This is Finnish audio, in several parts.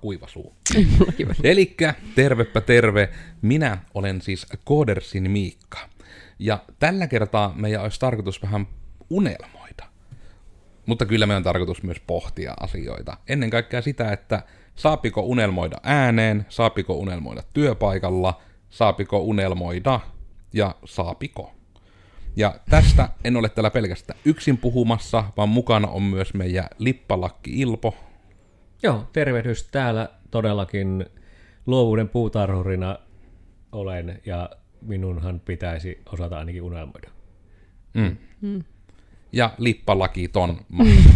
kuiva suu. Elikkä tervepä terve, minä olen siis Koodersin Miikka. Ja tällä kertaa meidän olisi tarkoitus vähän unelmoida. Mutta kyllä meidän on tarkoitus myös pohtia asioita. Ennen kaikkea sitä, että saapiko unelmoida ääneen, saapiko unelmoida työpaikalla, saapiko unelmoida ja saapiko. Ja tästä en ole täällä pelkästään yksin puhumassa, vaan mukana on myös meidän lippalakki Ilpo. Joo, tervehdys täällä todellakin luovuuden puutarhurina olen ja minunhan pitäisi osata ainakin unelmoida. Mm. Mm. Ja lippalaki ton.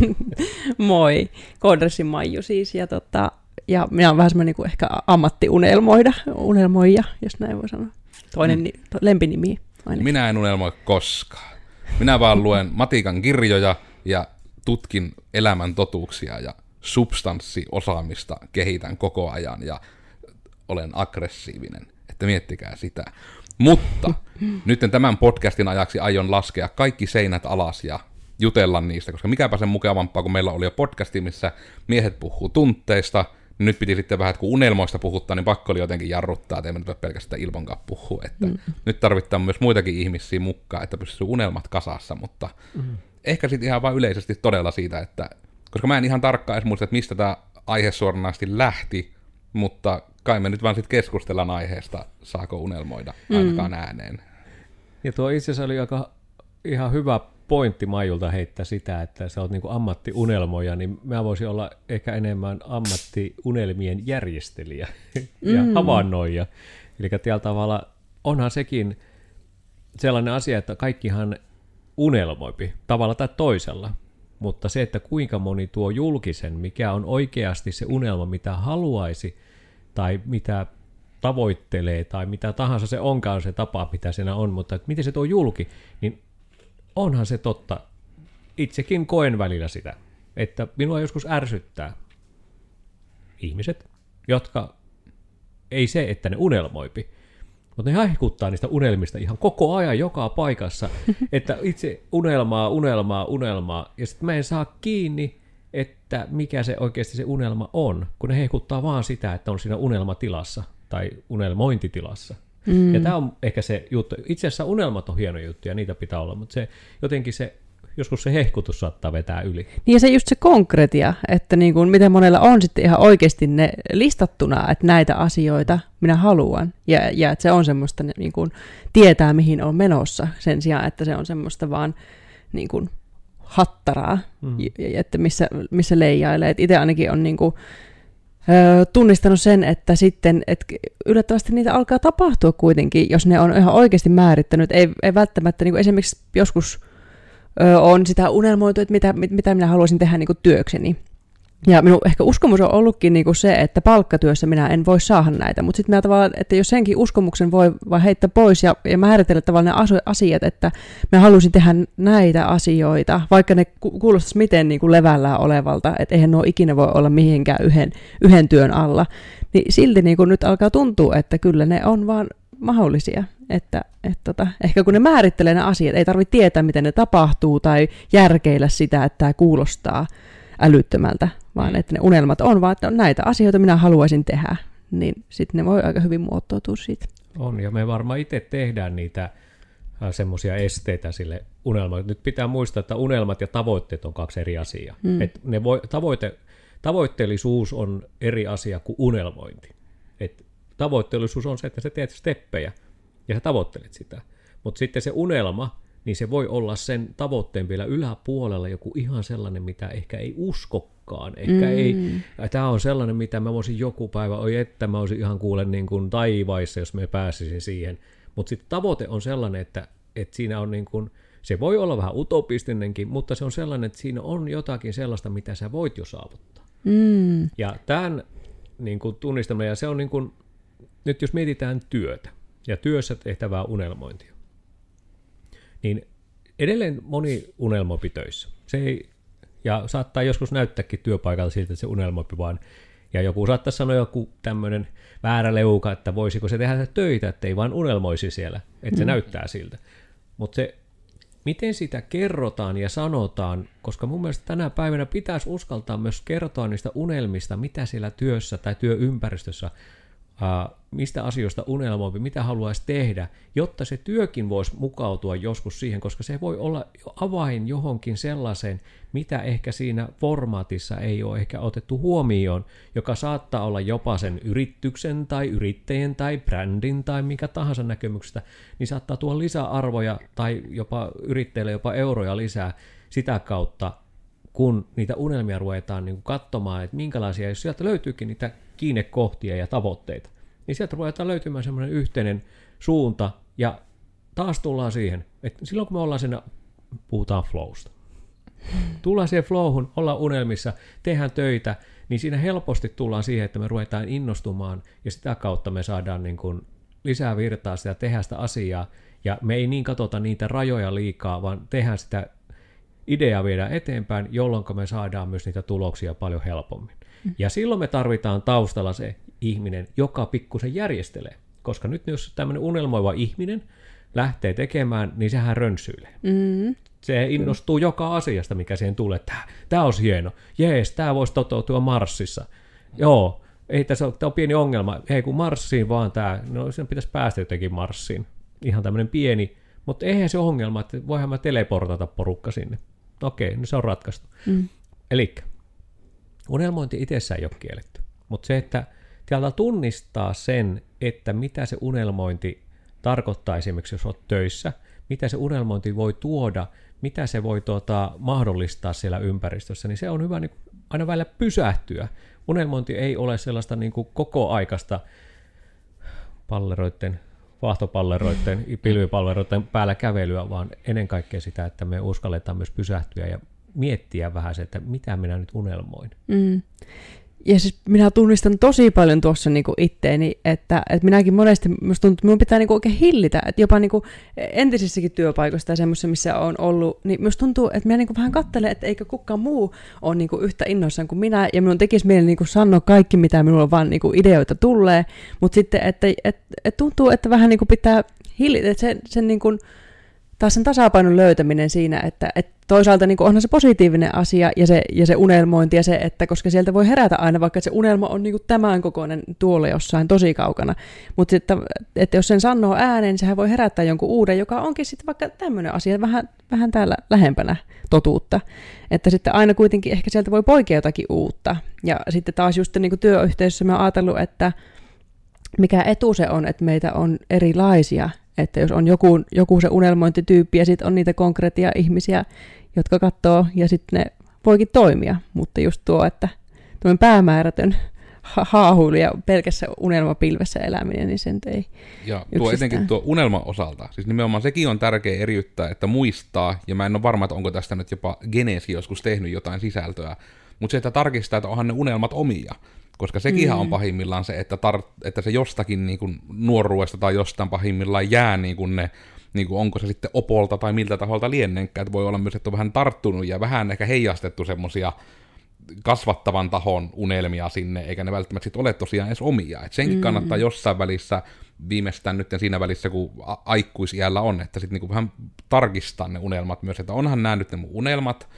Moi, Kodressin Maiju siis. Ja, tota, ja minä olen vähän semmoinen niin ehkä ammattiunelmoida, unelmoija, jos näin voi sanoa. Toinen mm. ni, to, lempinimi. Ainakin. Minä en unelmoi koskaan. Minä vaan luen matikan kirjoja ja tutkin elämän totuuksia ja substanssiosaamista kehitän koko ajan ja olen aggressiivinen. Että miettikää sitä. Mutta nyt tämän podcastin ajaksi aion laskea kaikki seinät alas ja jutella niistä, koska mikäpä sen mukavampaa, kun meillä oli jo podcasti, missä miehet puhuu tunteista, niin nyt piti sitten vähän, että kun unelmoista puhuttaa, niin pakko oli jotenkin jarruttaa, että ei nyt pelkästään Ilvon kanssa puhua, että mm. nyt tarvitaan myös muitakin ihmisiä mukaan, että pystyy unelmat kasassa, mutta mm. ehkä sitten ihan vain yleisesti todella siitä, että koska mä en ihan tarkkaan edes muista, että mistä tämä aihe suoranaisesti lähti, mutta kai me nyt vaan sitten keskustellaan aiheesta, saako unelmoida ainakaan mm. ääneen. Ja tuo itse asiassa oli aika ihan hyvä pointti Maijulta heittää sitä, että sä oot niinku ammattiunelmoja, niin mä voisin olla ehkä enemmän ammattiunelmien järjestelijä ja mm. havainnoija. Eli tällä tavalla onhan sekin sellainen asia, että kaikkihan unelmoipi tavalla tai toisella. Mutta se, että kuinka moni tuo julkisen, mikä on oikeasti se unelma, mitä haluaisi tai mitä tavoittelee tai mitä tahansa se onkaan se tapa, mitä siinä on, mutta että miten se tuo julki, niin onhan se totta. Itsekin koen välillä sitä, että minua joskus ärsyttää ihmiset, jotka ei se, että ne unelmoipi, mutta ne haihkuttaa niistä unelmista ihan koko ajan joka paikassa, että itse unelmaa, unelmaa, unelmaa, ja sitten mä en saa kiinni, että mikä se oikeasti se unelma on, kun ne hehkuttaa vaan sitä, että on siinä unelmatilassa tai unelmointitilassa. Mm. Ja tämä on ehkä se juttu. Itse asiassa unelmat on hieno juttu ja niitä pitää olla, mutta se jotenkin se joskus se hehkutus saattaa vetää yli. Niin ja se just se konkretia, että niin kuin, miten monella on sitten ihan oikeasti ne listattuna, että näitä asioita minä haluan. Ja, ja että se on semmoista niin kuin, tietää, mihin on menossa, sen sijaan, että se on semmoista vaan niin kuin, hattaraa, mm. että missä, missä leijailee. Itse ainakin on niin kuin, tunnistanut sen, että sitten että yllättävästi niitä alkaa tapahtua kuitenkin, jos ne on ihan oikeasti määrittänyt. Ei, ei välttämättä niin kuin esimerkiksi joskus on sitä unelmoitu, että mitä, mitä minä haluaisin tehdä niin kuin työkseni. Ja minun ehkä uskomus on ollutkin niin kuin se, että palkkatyössä minä en voi saada näitä, mutta sitten minä tavallaan, että jos senkin uskomuksen voi vaan heittää pois ja, ja määritellä tavallaan ne asiat, että minä haluaisin tehdä näitä asioita, vaikka ne kuulostaisi miten niin kuin levällään olevalta, että eihän nuo ikinä voi olla mihinkään yhden, yhden työn alla, niin silti niin kuin nyt alkaa tuntua, että kyllä ne on vaan mahdollisia. Että, että tota, ehkä kun ne määrittelee ne asiat, ei tarvitse tietää, miten ne tapahtuu tai järkeillä sitä, että tämä kuulostaa älyttömältä, vaan että ne unelmat on vaan, että on näitä asioita minä haluaisin tehdä, niin sitten ne voi aika hyvin muottoutua siitä. On, ja me varmaan itse tehdään niitä äh, semmoisia esteitä sille unelmalle. Nyt pitää muistaa, että unelmat ja tavoitteet on kaksi eri asiaa. Mm. Et ne voi, tavoite, tavoitteellisuus on eri asia kuin unelmointi. Et tavoitteellisuus on se, että sä teet steppejä ja sä tavoittelet sitä. Mutta sitten se unelma, niin se voi olla sen tavoitteen vielä yläpuolella joku ihan sellainen, mitä ehkä ei uskokkaan. Ehkä mm. ei, tämä on sellainen, mitä mä voisin joku päivä, oi että mä olisin ihan kuulen niin kuin taivaissa, jos me pääsisin siihen. Mutta sitten tavoite on sellainen, että, että siinä on niin kuin, se voi olla vähän utopistinenkin, mutta se on sellainen, että siinä on jotakin sellaista, mitä sä voit jo saavuttaa. Mm. Ja tämän niin kuin tunnistaminen, ja se on niin kuin, nyt jos mietitään työtä ja työssä tehtävää unelmointia, niin edelleen moni unelmoipi töissä. Se ei, ja saattaa joskus näyttääkin työpaikalla siltä, että se unelmoipi vaan, ja joku saattaa sanoa joku tämmöinen väärä leuka, että voisiko se tehdä töitä, että ei vaan unelmoisi siellä, että se mm. näyttää siltä. Mutta se miten sitä kerrotaan ja sanotaan, koska mun mielestä tänä päivänä pitäisi uskaltaa myös kertoa niistä unelmista, mitä siellä työssä tai työympäristössä mistä asioista unelmoi, mitä haluaisi tehdä, jotta se työkin voisi mukautua joskus siihen, koska se voi olla avain johonkin sellaiseen, mitä ehkä siinä formaatissa ei ole ehkä otettu huomioon, joka saattaa olla jopa sen yrityksen tai yrittäjän tai brändin tai mikä tahansa näkemyksestä, niin saattaa tuoda lisäarvoja tai jopa yrittäjille jopa euroja lisää sitä kautta, kun niitä unelmia ruvetaan niin katsomaan, että minkälaisia, jos sieltä löytyykin niitä kiinnekohtia ja tavoitteita, niin sieltä ruvetaan löytymään semmoinen yhteinen suunta, ja taas tullaan siihen, että silloin kun me ollaan siinä, puhutaan flowsta, tullaan siihen flowhun, ollaan unelmissa, tehdään töitä, niin siinä helposti tullaan siihen, että me ruvetaan innostumaan, ja sitä kautta me saadaan niin kuin lisää virtaa sitä, tehdä sitä asiaa, ja me ei niin katsota niitä rajoja liikaa, vaan tehdään sitä ideaa viedä eteenpäin, jolloin me saadaan myös niitä tuloksia paljon helpommin. Mm. Ja silloin me tarvitaan taustalla se ihminen, joka pikkusen järjestelee. Koska nyt jos tämmöinen unelmoiva ihminen lähtee tekemään, niin sehän rönsyilee. Mm. Se innostuu mm. joka asiasta, mikä siihen tulee. Tämä, tämä olisi hieno. Jees, tämä voisi toteutua Marsissa. Joo, ei tässä ole, tämä on pieni ongelma. Hei, kun Marsiin vaan tämä, no sen pitäisi päästä jotenkin Marsiin. Ihan tämmöinen pieni, mutta eihän se ongelma, että voihan mä teleportata porukka sinne. Okei, no se on ratkaistu. Mm. Eli unelmointi itsessään ei ole kielletty, mutta se, että täältä tunnistaa sen, että mitä se unelmointi tarkoittaa esimerkiksi, jos olet töissä, mitä se unelmointi voi tuoda, mitä se voi tuota, mahdollistaa siellä ympäristössä, niin se on hyvä niin aina välillä pysähtyä. Unelmointi ei ole sellaista niin kuin koko aikaista palleroiden, vaahtopalleroiden, pilvipalleroiden päällä kävelyä, vaan ennen kaikkea sitä, että me uskalletaan myös pysähtyä ja miettiä vähän se, että mitä minä nyt unelmoin. Mm. Ja siis minä tunnistan tosi paljon tuossa niinku itteeni, että, että minäkin monesti, minusta tuntuu, että minun pitää niinku oikein hillitä, että jopa niinku entisissäkin työpaikoissa tai semmoisessa, missä on ollut, niin minusta tuntuu, että minä niinku vähän katselen, että eikö kukaan muu ole niinku yhtä innoissaan kuin minä, ja minun tekisi mieli niinku sanoa kaikki, mitä minulla vaan niinku ideoita tulee, mutta sitten, että et, et tuntuu, että vähän niinku pitää hillitä, että sen, sen niinku, taas sen tasapainon löytäminen siinä, että, että toisaalta niin onhan se positiivinen asia ja se, ja se unelmointi ja se, että koska sieltä voi herätä aina, vaikka se unelma on niin tämän kokoinen tuolla jossain tosi kaukana, mutta sitten, että jos sen sanoo ääneen, niin sehän voi herättää jonkun uuden, joka onkin sitten vaikka tämmöinen asia vähän, vähän täällä lähempänä totuutta, että sitten aina kuitenkin ehkä sieltä voi poikea jotakin uutta. Ja sitten taas just niin työyhteisössä mä oon ajatellut, että mikä etu se on, että meitä on erilaisia että jos on joku, joku se unelmointityyppi ja sitten on niitä konkreettia ihmisiä, jotka katsoo ja sitten ne voikin toimia, mutta just tuo, että tuo päämäärätön ha- haahuilu ja pelkässä unelmapilvessä eläminen, niin sen ei Ja tuo etenkin tuo unelma osalta, siis nimenomaan sekin on tärkeä eriyttää, että muistaa, ja mä en ole varma, että onko tästä nyt jopa Genesi joskus tehnyt jotain sisältöä, mutta se, että tarkistaa, että onhan ne unelmat omia. Koska sekin mm. on pahimmillaan se, että, tar- että se jostakin niin kuin nuoruudesta tai jostain pahimmillaan jää niin kuin ne, niin kuin onko se sitten opolta tai miltä taholta liennenkään, että voi olla myös, että on vähän tarttunut ja vähän ehkä heijastettu semmosia kasvattavan tahon unelmia sinne, eikä ne välttämättä sitten ole tosiaan edes omia. Et senkin mm. kannattaa jossain välissä, viimeistään nyt siinä välissä, kun aikuisiällä on, että sitten niinku vähän tarkistaa ne unelmat myös, että onhan nämä nyt ne mun unelmat,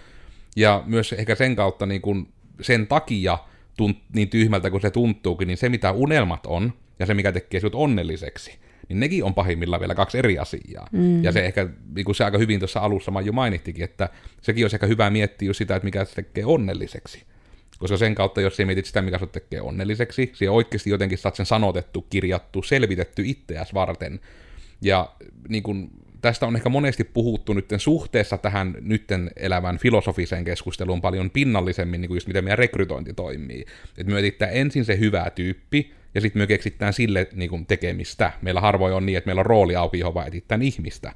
ja myös ehkä sen kautta niin kuin sen takia tunt, niin tyhmältä kuin se tuntuukin, niin se mitä unelmat on, ja se mikä tekee sinut onnelliseksi, niin nekin on pahimmillaan vielä kaksi eri asiaa. Mm. Ja se ehkä, niin kuin se aika hyvin tuossa alussa Maiju mainittikin, että sekin olisi ehkä hyvä miettiä just sitä, että mikä se tekee onnelliseksi. Koska sen kautta, jos sä mietit sitä, mikä se tekee onnelliseksi, se oikeasti jotenkin saat sen sanotettu, kirjattu, selvitetty itseäs varten. Ja niin kuin tästä on ehkä monesti puhuttu nyt suhteessa tähän nytten elävän filosofiseen keskusteluun paljon pinnallisemmin, niin kuin just miten meidän rekrytointi toimii. Että me etsitään ensin se hyvä tyyppi, ja sitten me keksitään sille niin kuin tekemistä. Meillä harvoin on niin, että meillä on rooli auki, johon vaan etsitään ihmistä.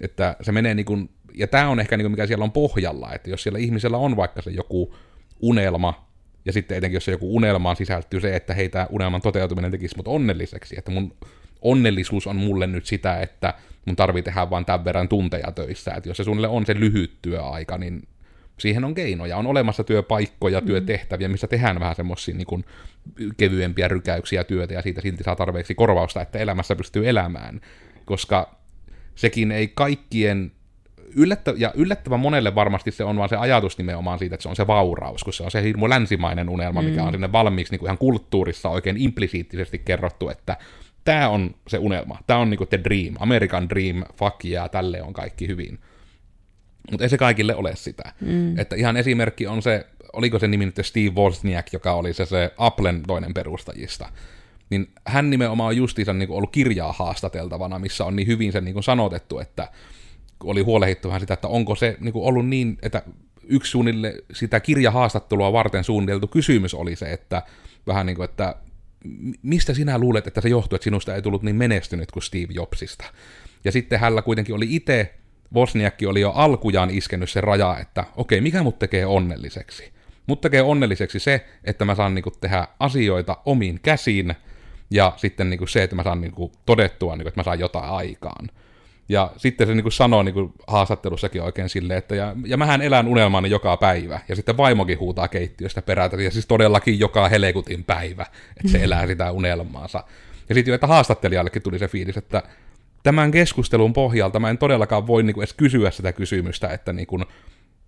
Että se menee niin kuin, ja tämä on ehkä niin kuin mikä siellä on pohjalla, että jos siellä ihmisellä on vaikka se joku unelma, ja sitten etenkin jos se joku unelmaan sisältyy se, että heitä unelman toteutuminen tekisi mut onnelliseksi, että mun onnellisuus on mulle nyt sitä, että mun tarvii tehdä vain tämän verran tunteja töissä. Että jos se suunnilleen on se lyhyt työaika, niin siihen on keinoja. On olemassa työpaikkoja, mm. työtehtäviä, missä tehdään vähän semmoisia niin kevyempiä rykäyksiä työtä ja siitä silti saa tarpeeksi korvausta, että elämässä pystyy elämään. Koska sekin ei kaikkien yllättä, ja yllättävän monelle varmasti se on vaan se ajatus nimenomaan siitä, että se on se vauraus, kun se on se hirmu länsimainen unelma, mikä on sinne valmiiksi niin kuin ihan kulttuurissa oikein implisiittisesti kerrottu, että tämä on se unelma, tämä on niin kuin the dream, American dream, fuck yeah, tälle on kaikki hyvin. Mutta ei se kaikille ole sitä. Mm. Että ihan esimerkki on se, oliko se nimi nyt Steve Wozniak, joka oli se, se Applen toinen perustajista. Niin hän nimenomaan on justiinsa niin ollut kirjaa haastateltavana, missä on niin hyvin se niin sanotettu, että oli huolehdittu vähän sitä, että onko se niin ollut niin, että yksi suunnille sitä kirjahaastattelua varten suunniteltu kysymys oli se, että vähän niin kuin, että mistä sinä luulet, että se johtuu, että sinusta ei tullut niin menestynyt kuin Steve Jobsista. Ja sitten hänellä kuitenkin oli itse Bosniakki oli jo alkujaan iskenyt se raja, että okei, mikä mut tekee onnelliseksi? Mut tekee onnelliseksi se, että mä saan niinku tehdä asioita omiin käsiin, ja sitten niinku se, että mä saan niinku todettua, niinku, että mä saan jotain aikaan. Ja sitten se niinku sanoo niinku haastattelussakin oikein silleen, että ja, ja mähän elän unelmaani joka päivä. Ja sitten vaimokin huutaa keittiöstä perätä, ja siis todellakin joka helekutin päivä, että se elää sitä unelmaansa. Ja sitten jo, että haastattelijallekin tuli se fiilis, että tämän keskustelun pohjalta mä en todellakaan voi niin kuin edes kysyä sitä kysymystä, että, niin kuin,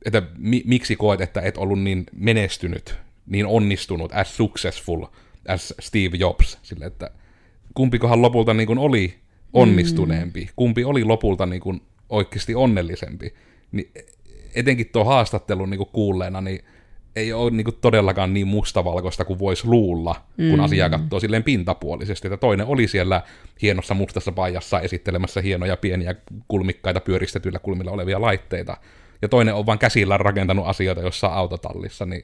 että mi, miksi koet, että et ollut niin menestynyt, niin onnistunut, as successful as Steve Jobs. Sille, että kumpikohan lopulta niin kuin oli onnistuneempi, mm. kumpi oli lopulta niin kuin oikeasti onnellisempi. Niin etenkin tuo haastattelun niin kuin kuulleena, niin ei ole niin kuin todellakaan niin mustavalkoista kuin voisi luulla, kun mm. asiaa katsoo silleen pintapuolisesti. Että toinen oli siellä hienossa mustassa paijassa esittelemässä hienoja pieniä kulmikkaita pyöristetyillä kulmilla olevia laitteita. Ja toinen on vain käsillä rakentanut asioita jossain autotallissa, niin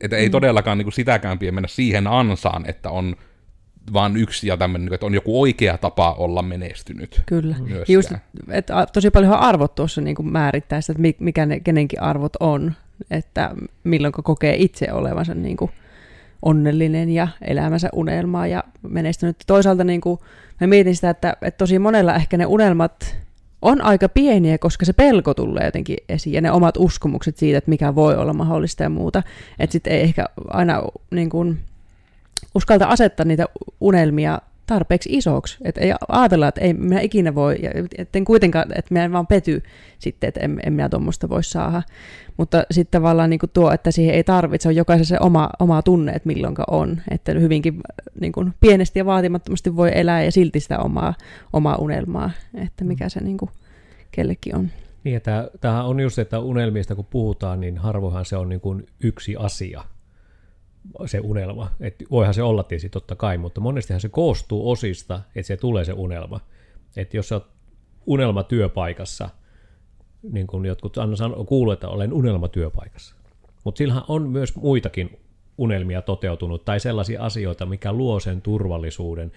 että ei mm. todellakaan niin kuin sitäkään pidä mennä siihen ansaan, että on vaan yksi ja tämmöinen, että on joku oikea tapa olla menestynyt. Kyllä. Myöskään. Just, että tosi paljon arvot tuossa niin kuin määrittää sitä, että mikä ne kenenkin arvot on että milloin kokee itse olevansa niin kuin onnellinen ja elämänsä unelmaa ja menestynyt. Toisaalta niin kuin, mä mietin sitä, että, että tosi monella ehkä ne unelmat on aika pieniä, koska se pelko tulee jotenkin esiin ja ne omat uskomukset siitä, että mikä voi olla mahdollista ja muuta. Että sitten ei ehkä aina niin kuin, uskalta asettaa niitä unelmia tarpeeksi isoksi. Että ei ajatella, että ei minä ikinä voi, että en kuitenkaan, että minä en vaan pety sitten, että en, en minä tuommoista voi saada. Mutta sitten tavallaan niin tuo, että siihen ei tarvitse, on jokaisen se oma, oma tunne, että milloinka on. Että hyvinkin niin kuin pienesti ja vaatimattomasti voi elää ja silti sitä omaa, omaa unelmaa, että mikä se niin kuin kellekin on. Niin, tämähän on just, että unelmista kun puhutaan, niin harvoinhan se on niin kuin yksi asia, se unelma. Et voihan se olla tietysti totta kai, mutta monestihan se koostuu osista, että se tulee se unelma. Että jos sä oot unelma työpaikassa, niin kuin jotkut sanoo, kuuluu, että olen unelma työpaikassa. Mutta sillähän on myös muitakin unelmia toteutunut, tai sellaisia asioita, mikä luo sen turvallisuuden,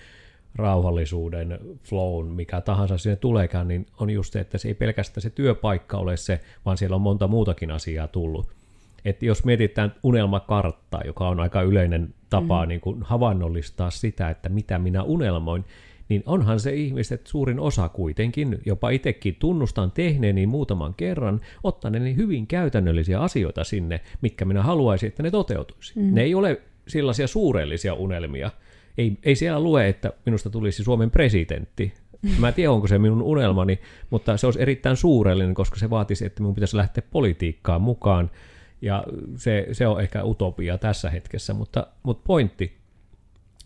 rauhallisuuden, flown, mikä tahansa sinne tuleekaan, niin on just se, että se ei pelkästään se työpaikka ole se, vaan siellä on monta muutakin asiaa tullut että jos mietitään unelmakarttaa, joka on aika yleinen tapa mm. niin kuin havainnollistaa sitä, että mitä minä unelmoin, niin onhan se ihmiset suurin osa kuitenkin, jopa itsekin tunnustan tehneeni muutaman kerran, ottaneeni hyvin käytännöllisiä asioita sinne, mitkä minä haluaisin, että ne toteutuisi. Mm. Ne ei ole sellaisia suurellisia unelmia. Ei, ei siellä lue, että minusta tulisi Suomen presidentti. Mä en tiedä, onko se minun unelmani, mutta se olisi erittäin suurellinen, koska se vaatisi, että minun pitäisi lähteä politiikkaan mukaan ja se, se on ehkä utopia tässä hetkessä, mutta, mutta pointti,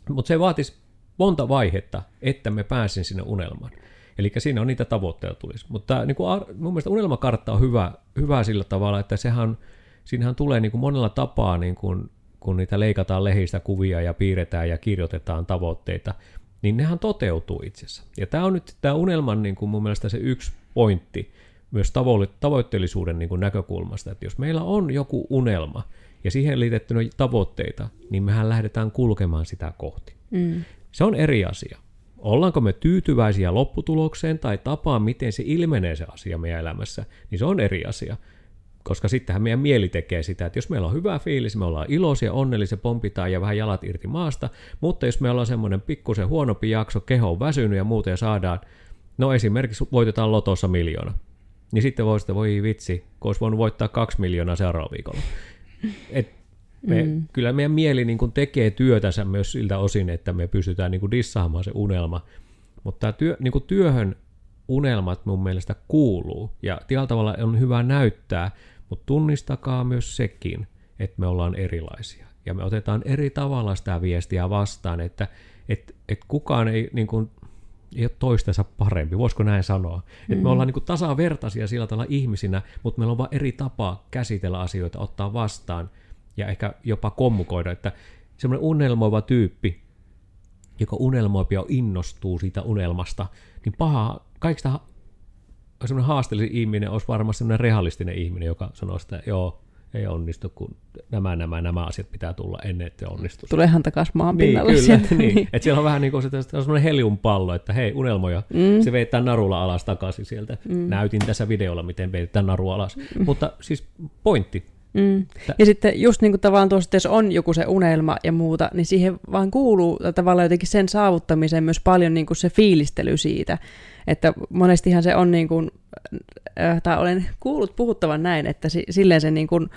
mutta se vaatisi monta vaihetta, että me pääsin sinne unelmaan. Eli siinä on niitä tavoitteita tulisi. Mutta niin kuin, mun mielestä unelmakartta on hyvä, hyvä sillä tavalla, että sehän, siinähän tulee niin kuin monella tapaa, niin kuin, kun niitä leikataan lehistä kuvia ja piirretään ja kirjoitetaan tavoitteita, niin nehän toteutuu itse asiassa. Ja tämä on nyt tämä unelman niin kuin mun mielestä se yksi pointti, myös tavoitteellisuuden niin kuin näkökulmasta, että jos meillä on joku unelma ja siihen liitettynä tavoitteita, niin mehän lähdetään kulkemaan sitä kohti. Mm. Se on eri asia. Ollaanko me tyytyväisiä lopputulokseen tai tapaan, miten se ilmenee se asia meidän elämässä, niin se on eri asia. Koska sittenhän meidän mieli tekee sitä, että jos meillä on hyvä fiilis, me ollaan iloisia, onnellisia, pompitaan ja vähän jalat irti maasta, mutta jos meillä on semmoinen pikkusen huonompi jakso, keho on väsynyt ja muuta ja saadaan, no esimerkiksi voitetaan lotossa miljoona, niin sitten voi sitä, voi vitsi, kun olisi voinut voittaa kaksi miljoonaa seuraavalla viikolla. Et me, mm. Kyllä meidän mieli niin kuin tekee työtänsä myös siltä osin, että me pystytään niin kuin dissaamaan se unelma. Mutta tämä työ, niin kuin työhön unelmat mun mielestä kuuluu. Ja tietyllä tavalla on hyvä näyttää, mutta tunnistakaa myös sekin, että me ollaan erilaisia. Ja me otetaan eri tavalla sitä viestiä vastaan, että et, et kukaan ei, niin kuin, ei ole toistensa parempi, voisiko näin sanoa. Mm. Että me ollaan niin tasavertaisia sillä tavalla ihmisinä, mutta meillä on vain eri tapa käsitellä asioita, ottaa vastaan ja ehkä jopa kommunikoida, että semmoinen unelmoiva tyyppi, joka unelmoi ja innostuu siitä unelmasta, niin paha, kaikista semmoinen haasteellisin ihminen olisi varmasti semmoinen realistinen ihminen, joka sanoo että joo, ei onnistu, kun nämä, nämä, nämä asiat pitää tulla ennen, että se onnistuu. Tuleehan takaisin maan Niin, pinnalle kyllä. sieltä. Niin. Et siellä on vähän niin kuin se, se on semmoinen heliumpallo, että hei, unelmoja, mm. se veittää narulla alas takaisin sieltä. Mm. Näytin tässä videolla, miten veittää naru alas. Mm. Mutta siis pointti. Mm. Ja sitten just niin kuin tavallaan tuossa, jos on joku se unelma ja muuta, niin siihen vaan kuuluu tavallaan jotenkin sen saavuttamiseen myös paljon niin kuin se fiilistely siitä. Että monestihan se on niin kuin, tai olen kuullut puhuttavan näin, että si- silleen se niin kuin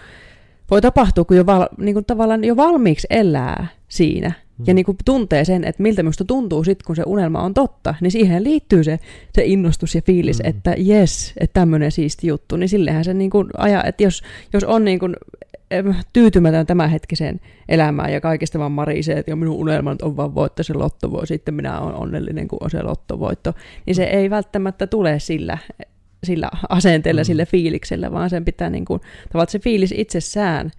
voi tapahtua, kun jo val, niin kuin tavallaan jo valmiiksi elää siinä mm. ja niin kuin tuntee sen, että miltä minusta tuntuu sitten, kun se unelma on totta, niin siihen liittyy se, se innostus ja fiilis, mm. että jes, että tämmöinen siisti juttu, niin sillehän se niin kuin ajaa, että jos, jos on niin kuin tyytymätön tämänhetkiseen elämään ja kaikesta vaan marisee, että minun unelmat on vaan voittaa se lottovoitto, sitten minä olen onnellinen, kun on se lottovoitto, niin se ei välttämättä tule sillä, sillä asenteella, mm. sillä fiiliksellä, vaan sen pitää niin kuin, tavallaan se fiilis itsessään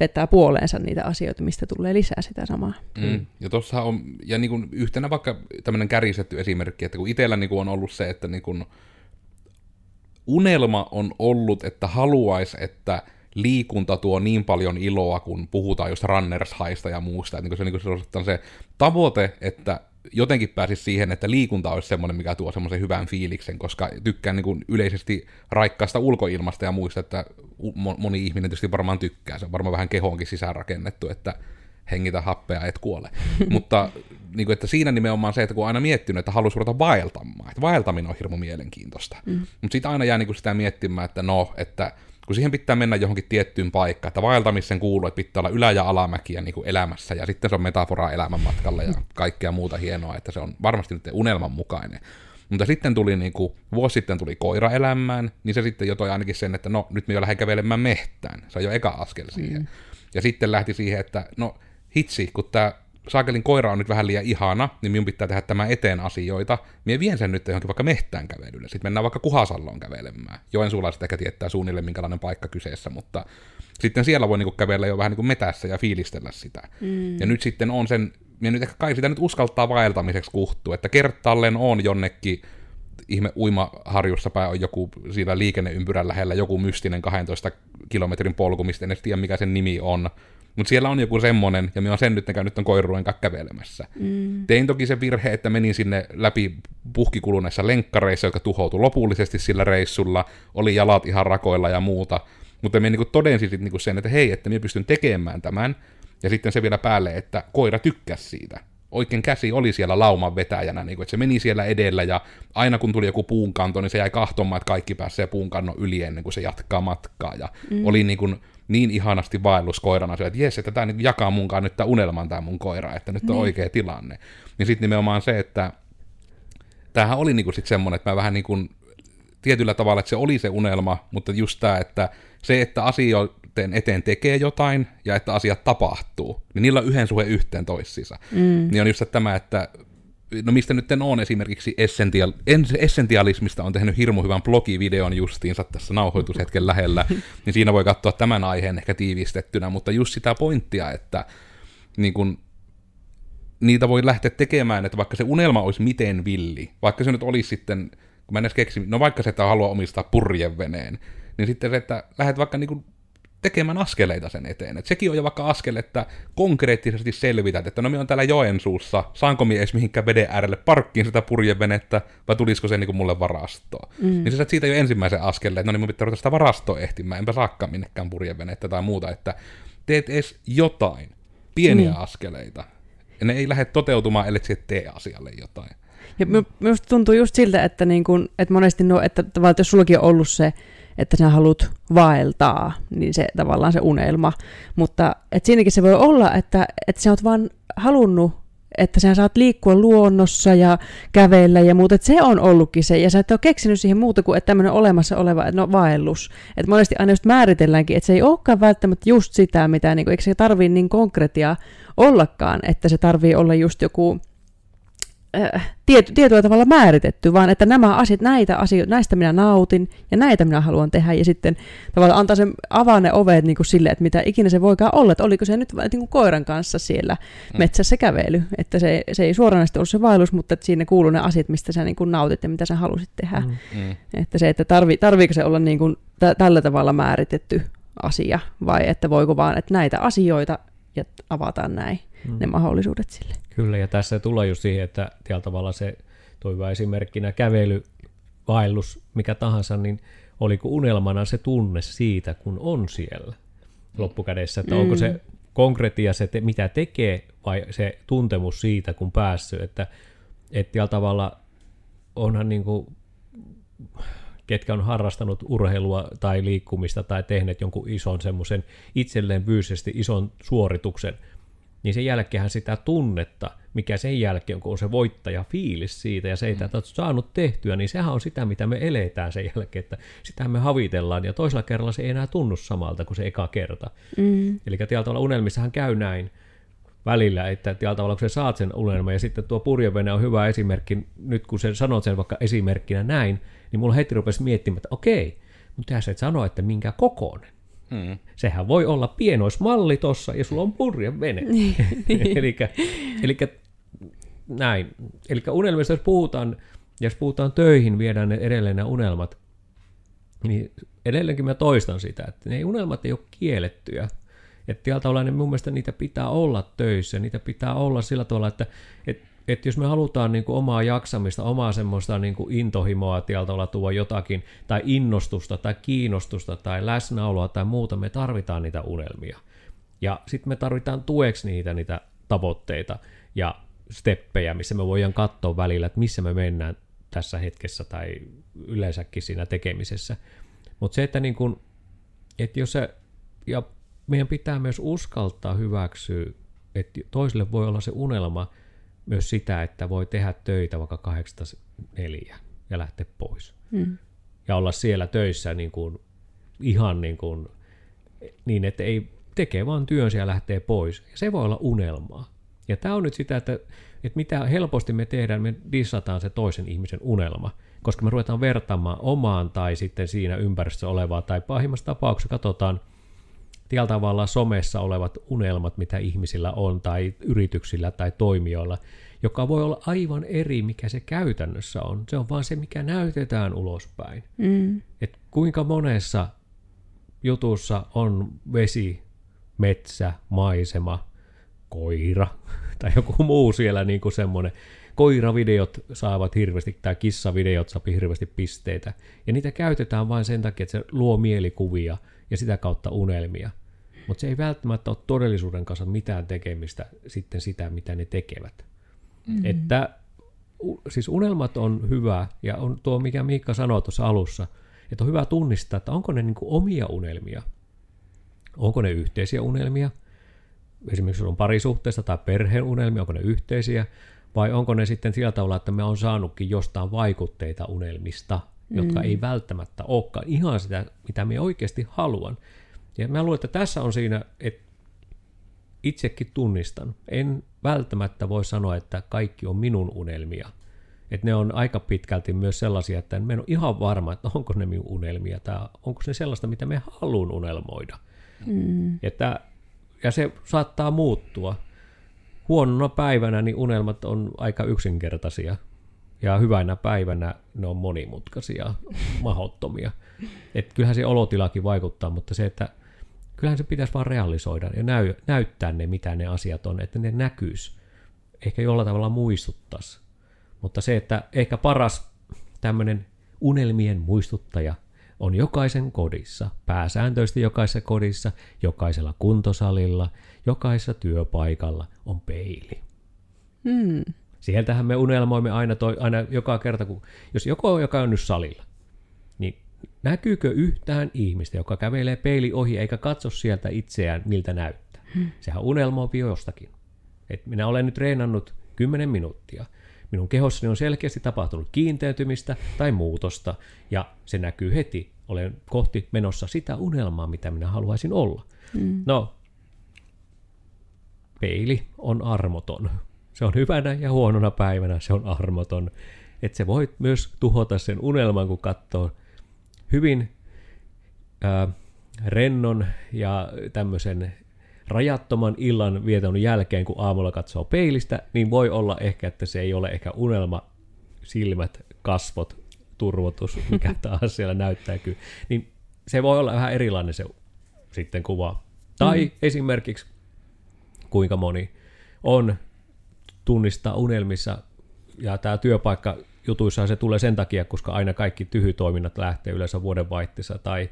vetää puoleensa niitä asioita, mistä tulee lisää sitä samaa. Mm. Ja tuossa on, ja niin kuin yhtenä vaikka tämmöinen kärisetty esimerkki, että kun itsellä niin kuin on ollut se, että niin kuin unelma on ollut, että haluaisi, että liikunta tuo niin paljon iloa, kun puhutaan just runners ja muusta. Että niin se, niin se, on se tavoite, että jotenkin pääsisi siihen, että liikunta olisi semmoinen, mikä tuo semmoisen hyvän fiiliksen, koska tykkään niin kuin yleisesti raikkaasta ulkoilmasta ja muista, että moni ihminen tietysti varmaan tykkää. Se on varmaan vähän kehoonkin sisäänrakennettu, että hengitä happea, et kuole. Mutta niin kuin, että siinä nimenomaan se, että kun on aina miettinyt, että haluaisi ruveta vaeltamaan, että vaeltaminen on hirmu mielenkiintoista. Mm. Mutta sitten aina jää niin kuin sitä miettimään, että no, että kun siihen pitää mennä johonkin tiettyyn paikkaan, että vaeltamisen kuuluu, että pitää olla ylä- ja alamäkiä niin kuin elämässä, ja sitten se on metafora elämän matkalla ja kaikkea muuta hienoa, että se on varmasti nyt unelman mukainen. Mutta sitten tuli, niin kuin, vuosi sitten tuli koira elämään, niin se sitten jo toi ainakin sen, että no, nyt me jo lähden kävelemään mehtään. Se on jo eka askel siihen. Mm. Ja sitten lähti siihen, että no, hitsi, kun tämä saakelin koira on nyt vähän liian ihana, niin minun pitää tehdä tämä eteen asioita. Minä vien sen nyt johonkin vaikka mehtään kävelylle. Sitten mennään vaikka Kuhasalloon kävelemään. Joensuulaiset ehkä tietää suunnilleen, minkälainen paikka kyseessä, mutta sitten siellä voi niinku kävellä jo vähän niin kuin metässä ja fiilistellä sitä. Mm. Ja nyt sitten on sen, minä nyt ehkä kai sitä nyt uskaltaa vaeltamiseksi kuhtuu, että kertaalleen on jonnekin ihme uimaharjussa päin on joku siinä liikenneympyrän lähellä joku mystinen 12 kilometrin polku, mistä en edes tiedä mikä sen nimi on, mutta siellä on joku semmonen, ja minä olen sen nyt käynyt ton koiruuden kanssa kävelemässä. Mm. Tein toki se virhe, että menin sinne läpi puhkikuluneissa lenkkareissa, jotka tuhoutui lopullisesti sillä reissulla, oli jalat ihan rakoilla ja muuta. Mutta minä niin todensin sitten niin sen, että hei, että minä pystyn tekemään tämän, ja sitten se vielä päälle, että koira tykkäsi siitä oikein käsi oli siellä lauman vetäjänä, niin kuin, että se meni siellä edellä ja aina kun tuli joku puunkanto, niin se jäi kahtomaan, että kaikki pääsee puunkannon yli ennen kuin se jatkaa matkaa ja mm. oli niin, kuin, niin ihanasti vaellus koirana, että jes, että tämä jakaa munkaan nyt tämä unelman tämä mun koira, että nyt on niin. oikea tilanne. Niin sitten nimenomaan se, että tämähän oli niin kuin sit semmoinen, että mä vähän niin kuin tietyllä tavalla, että se oli se unelma, mutta just tämä, että se, että asioiden eteen tekee jotain ja että asiat tapahtuu, niin niillä on yhden suhe yhteen toissiinsa. Mm. Niin on just tämä, että no mistä nyt on esimerkiksi essential, essentialismista on tehnyt hirmu hyvän blogivideon justiinsa tässä nauhoitushetken lähellä, niin siinä voi katsoa tämän aiheen ehkä tiivistettynä, mutta just sitä pointtia, että niin kun, niitä voi lähteä tekemään, että vaikka se unelma olisi miten villi, vaikka se nyt olisi sitten, kun mä en edes keksin, no vaikka se, että haluaa omistaa purjeveneen, niin sitten se, että lähdet vaikka niin kuin tekemään askeleita sen eteen. Et sekin on jo vaikka askel, että konkreettisesti selvität, että no minä on täällä Joensuussa, saanko minä edes mihinkään veden äärelle parkkiin sitä purjevenettä, vai tulisiko se niin mulle varastoon. Mm. Niin sä saat siitä jo ensimmäisen askeleen, että no niin mun pitää ruveta sitä varastoa ehtimään, enpä saakkaan minnekään purjevenettä tai muuta, että teet edes jotain, pieniä mm. askeleita. Ja ne ei lähde toteutumaan, ellei et tee asialle jotain. Ja minusta tuntuu just siltä, että, niin kun, että monesti no, että että jos sullakin on ollut se, että sä haluat vaeltaa, niin se tavallaan se unelma. Mutta et siinäkin se voi olla, että, että sä oot vaan halunnut että sä saat liikkua luonnossa ja kävellä ja muuta, että se on ollutkin se, ja sä et ole keksinyt siihen muuta kuin, että tämmöinen olemassa oleva no, vaellus. Että monesti aina just määritelläänkin, että se ei olekaan välttämättä just sitä, mitä, niin kuin, eikö se tarvii niin konkretia ollakaan, että se tarvii olla just joku tiety, tietyllä tavalla määritetty, vaan että nämä asiat, näitä asioita, näistä minä nautin ja näitä minä haluan tehdä ja sitten tavallaan antaa sen, avaa ne ovet niin kuin sille, että mitä ikinä se voikaan olla, että oliko se nyt niin kuin koiran kanssa siellä mm. metsässä kävely, että se, se ei suoranaisesti ollut se vaellus, mutta että siinä kuuluu ne asiat, mistä sä niin kuin nautit ja mitä sä halusit tehdä. Mm. mm. Että se, että tarvi, tarviiko se olla niin kuin t- tällä tavalla määritetty asia vai että voiko vaan, että näitä asioita ja avataan näin mm. ne mahdollisuudet sille. Kyllä, ja tässä tulee just siihen, että tällä tavalla se toiva esimerkkinä kävely, vaellus, mikä tahansa, niin oliko unelmana se tunne siitä, kun on siellä loppukädessä, että mm. onko se konkretia se, te, mitä tekee, vai se tuntemus siitä, kun päässyt, että, että tällä tavalla onhan niin kuin, ketkä on harrastanut urheilua tai liikkumista tai tehneet jonkun ison semmoisen itselleen fyysisesti ison suorituksen, niin sen jälkeenhän sitä tunnetta, mikä sen jälkeen, kun on se voittaja fiilis siitä ja se, että olet saanut tehtyä, niin sehän on sitä, mitä me eletään sen jälkeen, että sitä me havitellaan ja toisella kerralla se ei enää tunnu samalta kuin se eka kerta. Mm. Eli tällä tavalla unelmissahan käy näin välillä, että tällä tavalla kun sä saat sen unelman ja sitten tuo purjevene on hyvä esimerkki, nyt kun sä sanot sen vaikka esimerkkinä näin, niin mulla heti rupesi miettimään, että okei, mutta sä et sano, että minkä kokoinen. Mm. Sehän voi olla pienoismalli tossa ja sulla on purjevene. Niin, niin. eli näin. Eli unelmista jos puhutaan, jos puhutaan töihin, viedään ne edelleen ne unelmat, niin edelleenkin mä toistan sitä, että ne unelmat ei ole kiellettyjä. Että tällä tavalla ne mun mielestä niitä pitää olla töissä, niitä pitää olla sillä tavalla, että, että että jos me halutaan niin kuin omaa jaksamista, omaa semmoista niin kuin intohimoa tieltä tuoda jotakin, tai innostusta, tai kiinnostusta, tai läsnäoloa, tai muuta, me tarvitaan niitä unelmia. Ja sitten me tarvitaan tueksi niitä, niitä tavoitteita ja steppejä, missä me voidaan katsoa välillä, että missä me mennään tässä hetkessä tai yleensäkin siinä tekemisessä. Mutta se, että, niin kun, että jos se, ja meidän pitää myös uskaltaa hyväksyä, että toiselle voi olla se unelma, myös sitä, että voi tehdä töitä vaikka 804 ja lähteä pois. Mm. Ja olla siellä töissä niin kuin, ihan niin, kuin, niin, että ei tekee vaan työnsä ja lähtee pois. Ja se voi olla unelmaa. Ja tämä on nyt sitä, että, että mitä helposti me tehdään, me dissataan se toisen ihmisen unelma, koska me ruvetaan vertaamaan omaan tai sitten siinä ympäristössä olevaa, tai pahimmassa tapauksessa katsotaan – tällä tavalla somessa olevat unelmat, mitä ihmisillä on, tai yrityksillä tai toimijoilla, joka voi olla aivan eri, mikä se käytännössä on. Se on vaan se, mikä näytetään ulospäin. Mm. Et kuinka monessa jutussa on vesi, metsä, maisema, koira tai joku muu siellä niin kuin semmoinen. Koiravideot saavat hirveästi, tai kissavideot saavat hirveästi pisteitä. Ja niitä käytetään vain sen takia, että se luo mielikuvia – ja sitä kautta unelmia. Mutta se ei välttämättä ole todellisuuden kanssa mitään tekemistä sitten sitä, mitä ne tekevät. Mm-hmm. Että siis unelmat on hyvä, ja on tuo, mikä Miikka sanoi tuossa alussa, että on hyvä tunnistaa, että onko ne niin omia unelmia, onko ne yhteisiä unelmia, esimerkiksi on parisuhteessa tai perheen unelmia, onko ne yhteisiä, vai onko ne sitten sillä tavalla, että me on saanutkin jostain vaikutteita unelmista, jotka mm. ei välttämättä olekaan ihan sitä, mitä me oikeasti haluan. Ja mä luulen, että tässä on siinä, että itsekin tunnistan. En välttämättä voi sanoa, että kaikki on minun unelmia. Että ne on aika pitkälti myös sellaisia, että en ole ihan varma, että onko ne minun unelmia tai onko se sellaista, mitä me haluan unelmoida. Mm. Että, ja se saattaa muuttua. Huonona päivänä niin unelmat on aika yksinkertaisia ja hyvänä päivänä ne on monimutkaisia, mahottomia. Et kyllähän se olotilakin vaikuttaa, mutta se, että kyllähän se pitäisi vaan realisoida ja näy, näyttää ne, mitä ne asiat on, että ne näkyisi. Ehkä jollain tavalla muistuttaisi. Mutta se, että ehkä paras tämmöinen unelmien muistuttaja on jokaisen kodissa, pääsääntöisesti jokaisessa kodissa, jokaisella kuntosalilla, jokaisessa työpaikalla on peili. Hmm. Sieltähän me unelmoimme aina, toi, aina joka kerta, kun jos joku joka on nyt salilla, niin näkyykö yhtään ihmistä, joka kävelee peili ohi eikä katso sieltä itseään, miltä näyttää? Hmm. Sehän unelmoi jostakin. Et minä olen nyt treenannut 10 minuuttia. Minun kehossani on selkeästi tapahtunut kiinteytymistä tai muutosta, ja se näkyy heti. Olen kohti menossa sitä unelmaa, mitä minä haluaisin olla. Mm. No, peili on armoton. Se on hyvänä ja huonona päivänä, se on armoton. Että se voi myös tuhota sen unelman, kun katsoo hyvin ää, rennon ja tämmöisen rajattoman illan vieton jälkeen, kun aamulla katsoo peilistä, niin voi olla ehkä, että se ei ole ehkä unelma, silmät, kasvot, turvotus, mikä taas siellä näyttääkin. Niin se voi olla vähän erilainen se sitten kuva. Tai mm. esimerkiksi kuinka moni on tunnistaa unelmissa, ja tämä työpaikka jutuissa se tulee sen takia, koska aina kaikki tyhytoiminnat lähtee yleensä vuodenvaihteessa tai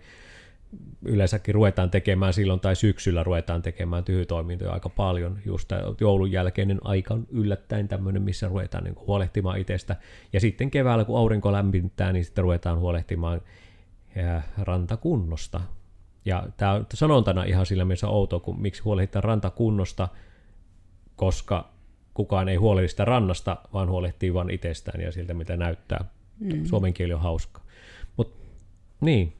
yleensäkin ruvetaan tekemään silloin tai syksyllä ruvetaan tekemään tyhytoimintoja aika paljon. Just joulun jälkeinen aika on yllättäen tämmöinen, missä ruvetaan niin huolehtimaan itsestä. Ja sitten keväällä, kun aurinko lämpittää, niin sitten ruvetaan huolehtimaan rantakunnosta. Ja tämä on sanontana ihan sillä mielessä outo, kun miksi huolehditaan rantakunnosta, koska kukaan ei huolehdi sitä rannasta, vaan huolehtii vain itsestään ja siltä, mitä näyttää. Mm. Suomen kieli on hauska. Mutta niin,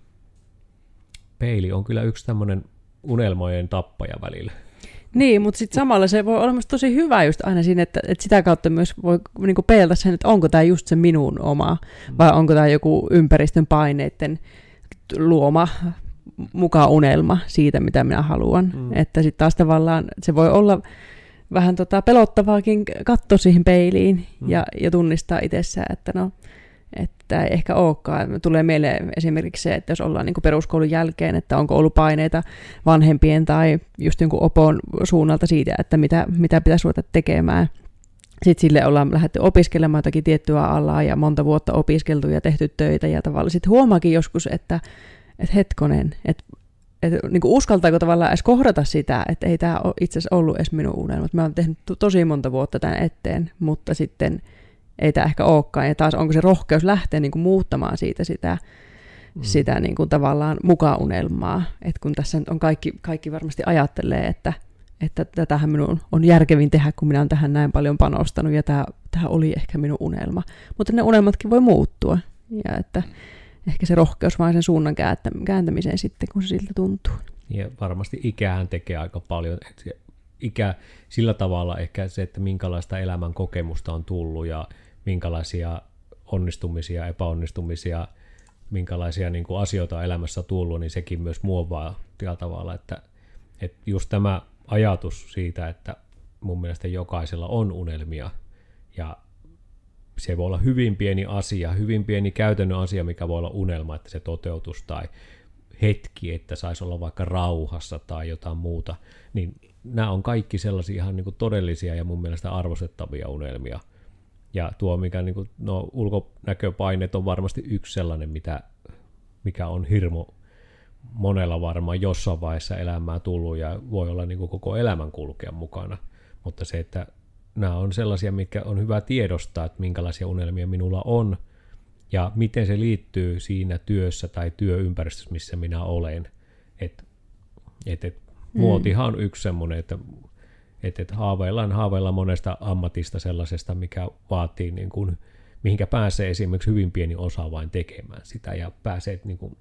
peili on kyllä yksi tämmöinen unelmojen tappaja välillä. Niin, mutta sitten samalla se voi olla myös tosi hyvä just aina siinä, että, että sitä kautta myös voi niinku peilata sen, että onko tämä just se minun oma, vai onko tämä joku ympäristön paineiden luoma mukaan unelma siitä, mitä minä haluan. Mm. Että sitten taas tavallaan se voi olla vähän tota pelottavaakin katsoa siihen peiliin mm. ja, ja tunnistaa itsessään, että no, että ei ehkä olekaan. Tulee mieleen esimerkiksi se, että jos ollaan niin peruskoulun jälkeen, että onko ollut paineita vanhempien tai just jonkun opon suunnalta siitä, että mitä, mitä pitäisi ruveta tekemään. Sitten sille ollaan lähdetty opiskelemaan jotakin tiettyä alaa ja monta vuotta opiskeltu ja tehty töitä ja tavallaan sitten huomaakin joskus, että, että hetkonen, että että niin uskaltaako tavallaan edes kohdata sitä, että ei tämä ole itse asiassa ollut edes minun unelma. Mä oon tehnyt tosi monta vuotta tämän eteen, mutta sitten ei tämä ehkä olekaan. Ja taas onko se rohkeus lähteä niin kuin muuttamaan siitä sitä, mm. sitä niin kuin tavallaan mukaunelmaa. Että kun tässä on kaikki, kaikki varmasti ajattelee, että, että tätähän minun on järkevin tehdä, kun minä olen tähän näin paljon panostanut ja tämä, tämä oli ehkä minun unelma. Mutta ne unelmatkin voi muuttua. Ja että ehkä se rohkeus vain sen suunnan kääntämiseen sitten, kun se siltä tuntuu. Ja varmasti ikähän tekee aika paljon. Ikä sillä tavalla ehkä se, että minkälaista elämän kokemusta on tullut ja minkälaisia onnistumisia, epäonnistumisia, minkälaisia niin kuin asioita on elämässä tullut, niin sekin myös muovaa tällä tavalla, että, että just tämä ajatus siitä, että mun mielestä jokaisella on unelmia ja se voi olla hyvin pieni asia, hyvin pieni käytännön asia, mikä voi olla unelma, että se toteutus tai hetki, että saisi olla vaikka rauhassa tai jotain muuta, niin nämä on kaikki sellaisia ihan niin kuin todellisia ja mun mielestä arvostettavia unelmia. Ja tuo, mikä niin kuin, no, ulkonäköpaineet on varmasti yksi sellainen, mitä, mikä on hirmo monella varmaan jossain vaiheessa elämää tullut ja voi olla niin kuin koko elämän kulkea mukana. Mutta se, että nämä on sellaisia, mitkä on hyvä tiedostaa, että minkälaisia unelmia minulla on ja miten se liittyy siinä työssä tai työympäristössä, missä minä olen. Et, et, et, mm. Muotihan on yksi semmoinen, että et, et haaveillaan, haaveillaan monesta ammatista sellaisesta, mikä vaatii, niin kuin, mihinkä pääsee esimerkiksi hyvin pieni osa vain tekemään sitä ja pääsee niin kuin,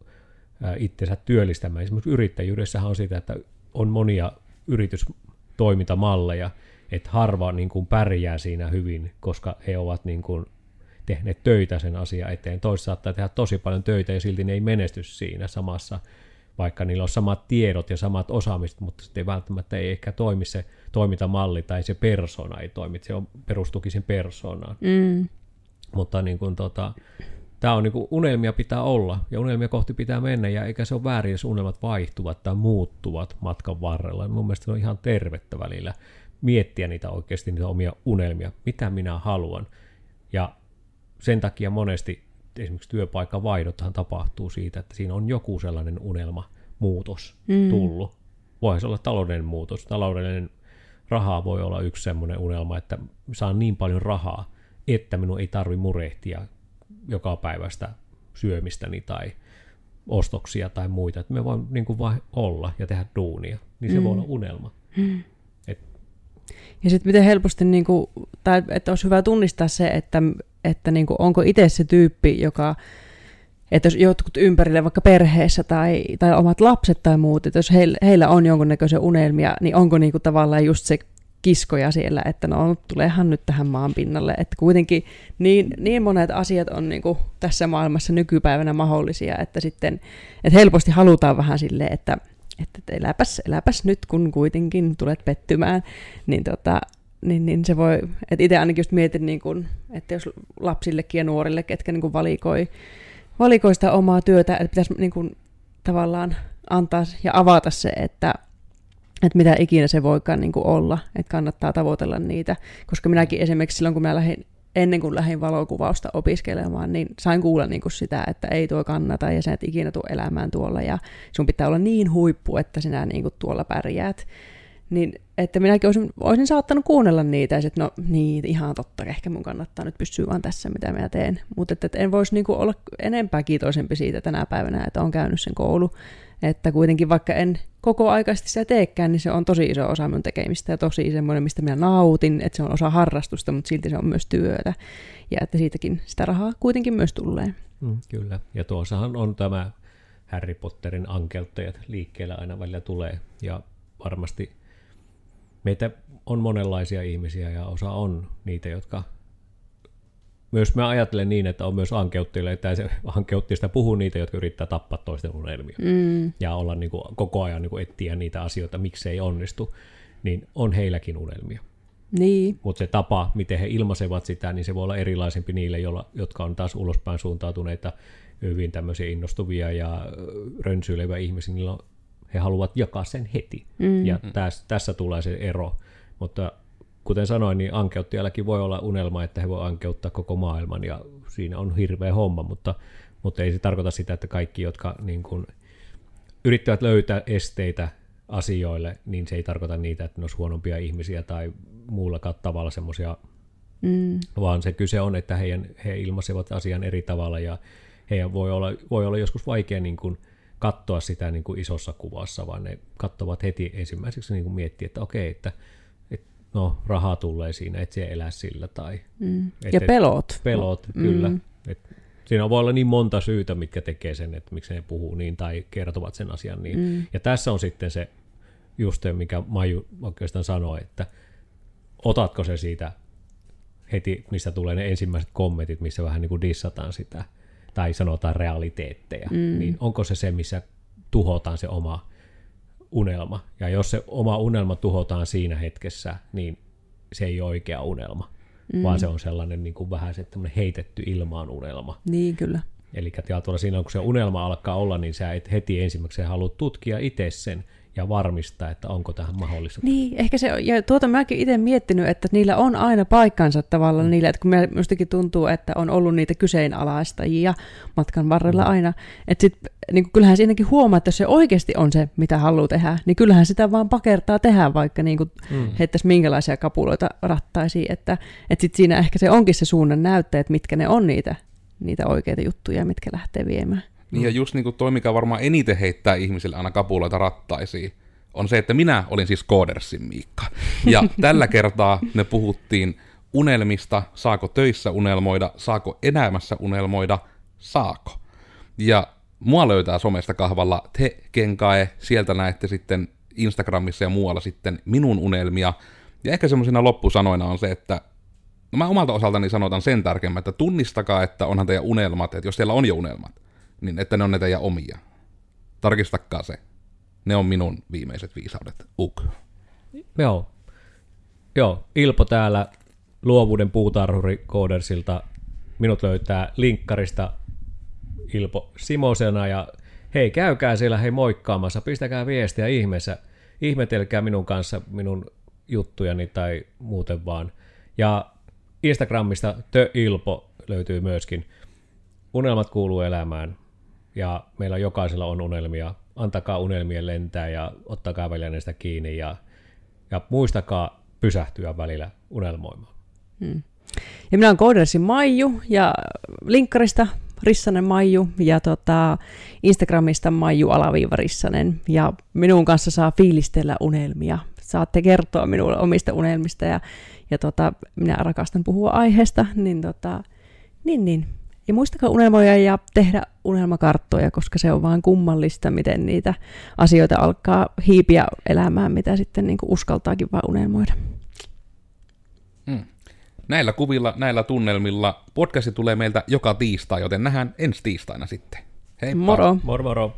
itsensä työllistämään. Esimerkiksi yrittäjyydessähän on sitä, että on monia yritystoimintamalleja, että harva niin kuin pärjää siinä hyvin, koska he ovat niin kuin tehneet töitä sen asian eteen. Toiset saattaa tehdä tosi paljon töitä ja silti ne ei menesty siinä samassa, vaikka niillä on samat tiedot ja samat osaamiset, mutta sitten ei välttämättä ei ehkä toimi se toimintamalli tai se persona ei toimi, se on, perustukin sen persoonaan. Mm. Mutta niin kuin tota, tämä on niin kuin, unelmia pitää olla ja unelmia kohti pitää mennä ja eikä se ole väärin, jos unelmat vaihtuvat tai muuttuvat matkan varrella. Mun mielestä se on ihan tervettä välillä miettiä niitä oikeasti, niitä omia unelmia, mitä minä haluan. Ja sen takia monesti esimerkiksi työpaikan vaihdothan tapahtuu siitä, että siinä on joku sellainen unelma, muutos mm. tullut. Voisi olla taloudellinen muutos. Taloudellinen rahaa voi olla yksi semmoinen unelma, että saan niin paljon rahaa, että minun ei tarvi murehtia joka päivästä syömistäni tai ostoksia tai muita. Että me voin niin kuin vain olla ja tehdä duunia. Niin se mm. voi olla unelma. Mm. Ja sitten miten helposti, niin kuin, tai että olisi hyvä tunnistaa se, että, että niin kuin, onko itse se tyyppi, joka, että jos jotkut ympärille vaikka perheessä tai, tai omat lapset tai muut, että jos heillä, heillä on jonkunnäköisiä unelmia, niin onko niin kuin, tavallaan just se kiskoja siellä, että no tuleehan nyt tähän maan pinnalle. Että kuitenkin niin, niin monet asiat on niin kuin tässä maailmassa nykypäivänä mahdollisia, että sitten että helposti halutaan vähän silleen, että, että eläpäs, eläpäs nyt, kun kuitenkin tulet pettymään, niin, tota, niin, niin se voi, että itse ainakin just mietin, niin kuin, että jos lapsillekin ja nuorille, ketkä niin kuin valikoi, valikoi sitä omaa työtä, että pitäisi niin kuin, tavallaan antaa ja avata se, että että mitä ikinä se voikaan niin olla, että kannattaa tavoitella niitä. Koska minäkin esimerkiksi silloin, kun minä lähdin, ennen kuin lähdin valokuvausta opiskelemaan, niin sain kuulla niin kuin sitä, että ei tuo kannata ja sä et ikinä tule elämään tuolla ja sun pitää olla niin huippu, että sinä niin kuin tuolla pärjäät. Niin, että minäkin olisin, olisin saattanut kuunnella niitä ja sitten, no niin, ihan totta, ehkä mun kannattaa nyt pysyä vaan tässä, mitä minä teen. Mutta että, että en voisi niin kuin olla enempää kiitoisempi siitä tänä päivänä, että on käynyt sen koulu että kuitenkin vaikka en koko aikaisesti sitä teekään, niin se on tosi iso osa mun tekemistä ja tosi semmoinen, mistä minä nautin, että se on osa harrastusta, mutta silti se on myös työtä. Ja että siitäkin sitä rahaa kuitenkin myös tulee. Mm, kyllä. Ja tuossahan on tämä Harry Potterin ankeuttajat liikkeellä aina välillä tulee. Ja varmasti meitä on monenlaisia ihmisiä ja osa on niitä, jotka myös mä ajattelen niin, että on myös ankeuttajille, että se ankeuttajista puhuu niitä, jotka yrittää tappaa toisten unelmia. Mm. Ja olla niin kuin, koko ajan niin kuin etsiä niitä asioita, miksi ei onnistu. Niin on heilläkin unelmia. Niin. Mutta se tapa, miten he ilmaisevat sitä, niin se voi olla erilaisempi niille, joilla, jotka on taas ulospäin suuntautuneita, hyvin tämmöisiä innostuvia ja rönsyileviä ihmisiä, niillä on, he haluavat jakaa sen heti. Mm. Ja täs, tässä tulee se ero. Mutta kuten sanoin, niin ankeuttijallakin voi olla unelma, että he voi ankeuttaa koko maailman ja siinä on hirveä homma, mutta, mutta ei se tarkoita sitä, että kaikki, jotka niin kuin, yrittävät löytää esteitä asioille, niin se ei tarkoita niitä, että ne olisi huonompia ihmisiä tai muulla tavalla semmoisia, mm. vaan se kyse on, että heidän, he ilmaisevat asian eri tavalla ja heidän voi olla, voi olla joskus vaikea niin kuin, katsoa sitä niin kuin isossa kuvassa, vaan ne katsovat heti ensimmäiseksi niin kuin miettiä, että okei, että no raha tulee siinä, et siellä elää sillä. Tai, mm. et, ja pelot. Pelot, mm. kyllä. Et, siinä voi olla niin monta syytä, mitkä tekee sen, että miksi ne puhuu niin tai kertovat sen asian niin. Mm. Ja tässä on sitten se just se, mikä Maju oikeastaan sanoi, että otatko se siitä heti, mistä tulee ne ensimmäiset kommentit, missä vähän niin kuin dissataan sitä, tai sanotaan realiteetteja, mm. niin onko se se, missä tuhotaan se oma unelma. Ja jos se oma unelma tuhotaan siinä hetkessä, niin se ei ole oikea unelma, mm. vaan se on sellainen niin kuin vähän se heitetty ilmaan unelma. Niin, kyllä. Eli tuolla siinä, kun se unelma alkaa olla, niin sä et heti ensimmäiseksi halua tutkia itse sen, ja varmistaa, että onko tähän mahdollista. Niin, ehkä se, ja tuota mäkin itse miettinyt, että niillä on aina paikkansa tavallaan mm. niillä, että kun minustakin tuntuu, että on ollut niitä kyseenalaistajia matkan varrella mm. aina, että sit, niin kyllähän siinäkin huomaa, että jos se oikeasti on se, mitä haluaa tehdä, niin kyllähän sitä vaan pakertaa tehdä, vaikka niin kuin mm. heittäisi minkälaisia kapuloita rattaisiin, että, että sit siinä ehkä se onkin se suunnan näyttäjä, että mitkä ne on niitä, niitä oikeita juttuja, mitkä lähtee viemään. Niin ja just niin kuin toi, mikä varmaan eniten heittää ihmisille aina kapuloita rattaisiin, on se, että minä olin siis Koodersin Miikka. Ja tällä kertaa me puhuttiin unelmista, saako töissä unelmoida, saako elämässä unelmoida, saako. Ja mua löytää somesta kahvalla Te Kenkae, sieltä näette sitten Instagramissa ja muualla sitten minun unelmia. Ja ehkä semmoisina loppusanoina on se, että no mä omalta osaltani sanotan sen tärkeimmän, että tunnistakaa, että onhan teidän unelmat, että jos teillä on jo unelmat, niin että ne on ne teidän omia. Tarkistakaa se. Ne on minun viimeiset viisaudet. Uk. Joo. Joo, Ilpo täällä luovuuden puutarhuri Koodersilta. Minut löytää linkkarista Ilpo Simosena ja hei käykää siellä hei moikkaamassa, pistäkää viestiä ihmeessä, ihmetelkää minun kanssa minun juttujani tai muuten vaan. Ja Instagramista Tö Ilpo löytyy myöskin. Unelmat kuuluu elämään ja meillä jokaisella on unelmia. Antakaa unelmien lentää ja ottakaa välillä niistä kiinni ja, ja muistakaa pysähtyä välillä unelmoimaan. Hmm. Ja minä olen Koodersin Maiju ja linkkarista Rissanen Maiju ja tota, Instagramista Maiju alaviiva Rissanen. Ja minun kanssa saa fiilistellä unelmia saatte kertoa minulle omista unelmista ja, ja tota, minä rakastan puhua aiheesta, niin, tota, niin, niin. Ja muistakaa unelmoja ja tehdä unelmakarttoja, koska se on vaan kummallista, miten niitä asioita alkaa hiipiä elämään, mitä sitten niin uskaltaakin vaan unelmoida. Näillä kuvilla, näillä tunnelmilla podcasti tulee meiltä joka tiistai, joten nähdään ensi tiistaina sitten. Heippa! Moro! Moro moro!